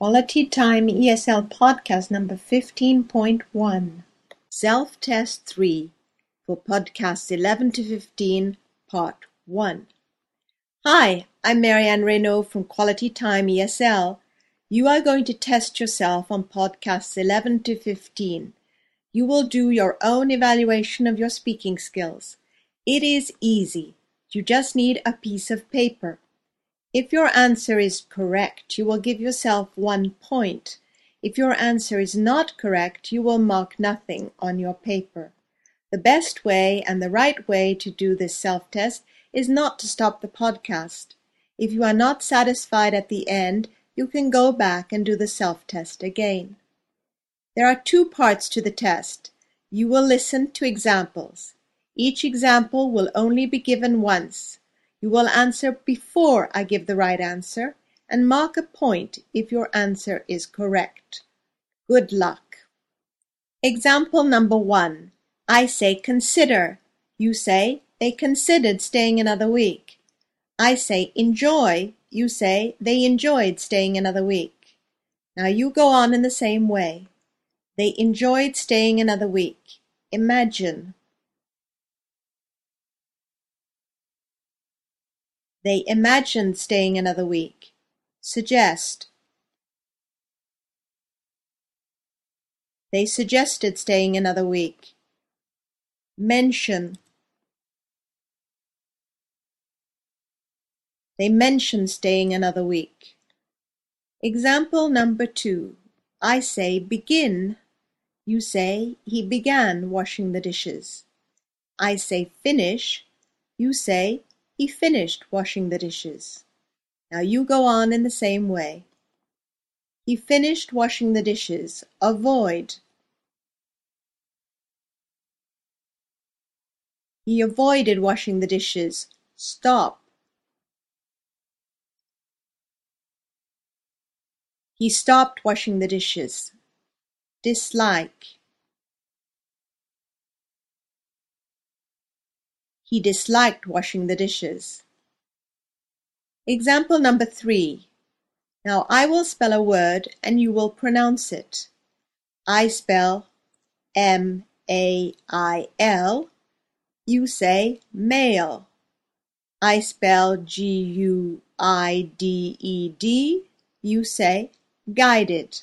Quality Time ESL Podcast number 15.1. Self Test 3 for podcasts 11 to 15, Part 1. Hi, I'm Marianne Reynaud from Quality Time ESL. You are going to test yourself on podcasts 11 to 15. You will do your own evaluation of your speaking skills. It is easy. You just need a piece of paper. If your answer is correct, you will give yourself one point. If your answer is not correct, you will mark nothing on your paper. The best way and the right way to do this self-test is not to stop the podcast. If you are not satisfied at the end, you can go back and do the self-test again. There are two parts to the test. You will listen to examples. Each example will only be given once. You will answer before I give the right answer, and mark a point if your answer is correct. Good luck. Example number one. I say consider. You say they considered staying another week. I say enjoy. You say they enjoyed staying another week. Now you go on in the same way. They enjoyed staying another week. Imagine. They imagined staying another week. Suggest. They suggested staying another week. Mention. They mentioned staying another week. Example number two. I say begin. You say he began washing the dishes. I say finish. You say he finished washing the dishes. Now you go on in the same way. He finished washing the dishes. Avoid. He avoided washing the dishes. Stop. He stopped washing the dishes. Dislike. He disliked washing the dishes. Example number three. Now I will spell a word and you will pronounce it. I spell M A I L. You say male. I spell G U I D E D. You say guided.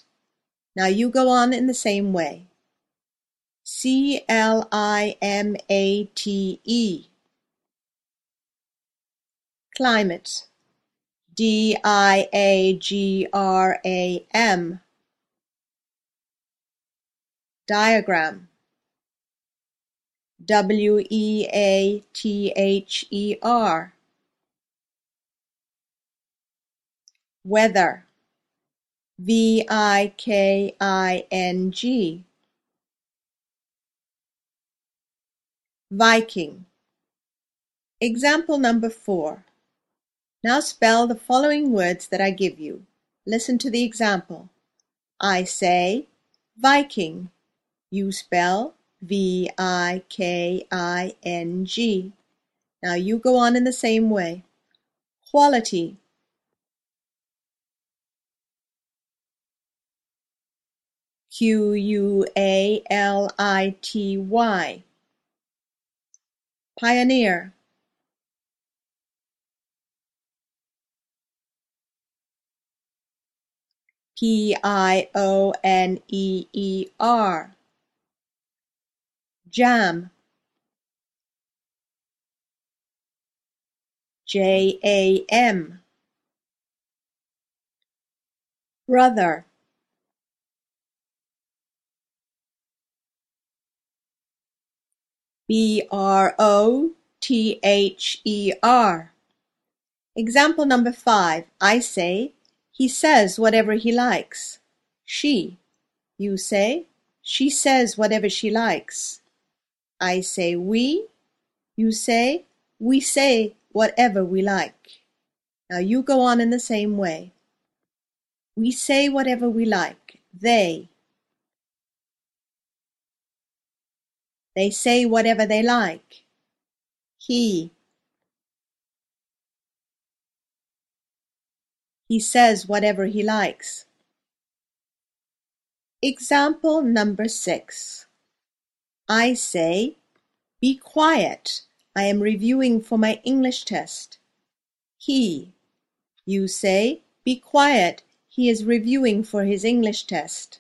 Now you go on in the same way. C L I M A T E. Climate. D-I-A-G-R-A-M. Diagram W-E-A-T-H-E-R. Weather V-I-K-I-N-G Viking. Example number four now spell the following words that I give you. Listen to the example. I say Viking. You spell V-I-K-I-N-G. Now you go on in the same way. Quality. Q-U-A-L-I-T-Y. Pioneer. P-I-O-N-E-E-R Jam. J-A-M Brother. B-R-O-T-H-E-R Example number five. I say he says whatever he likes. She. You say, she says whatever she likes. I say we. You say, we say whatever we like. Now you go on in the same way. We say whatever we like. They. They say whatever they like. He. He says whatever he likes. Example number six. I say, Be quiet. I am reviewing for my English test. He. You say, Be quiet. He is reviewing for his English test.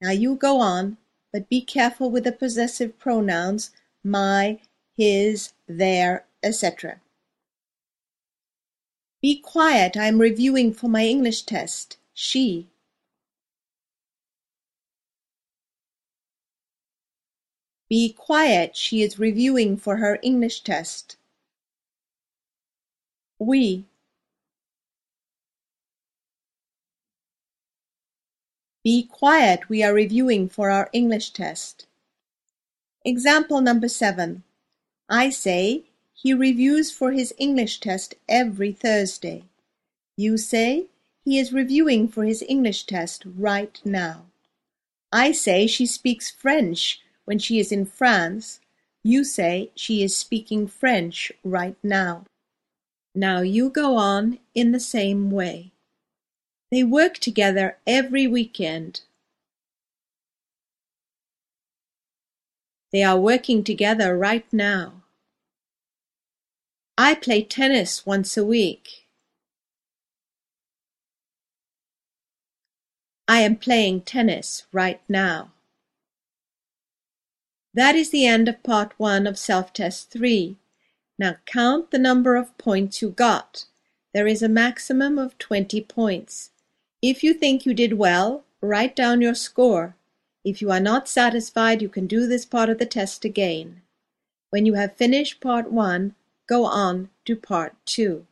Now you go on, but be careful with the possessive pronouns my, his, their, etc. Be quiet. I am reviewing for my English test. She. Be quiet, she is reviewing for her English test. We. Be quiet, we are reviewing for our English test. Example number seven. I say, he reviews for his English test every Thursday. You say, he is reviewing for his English test right now. I say she speaks French when she is in France, you say she is speaking French right now. Now you go on in the same way. They work together every weekend. They are working together right now. I play tennis once a week. I am playing tennis right now. That is the end of part one of self-test three. Now count the number of points you got. There is a maximum of 20 points. If you think you did well, write down your score. If you are not satisfied, you can do this part of the test again. When you have finished part one, go on to part two.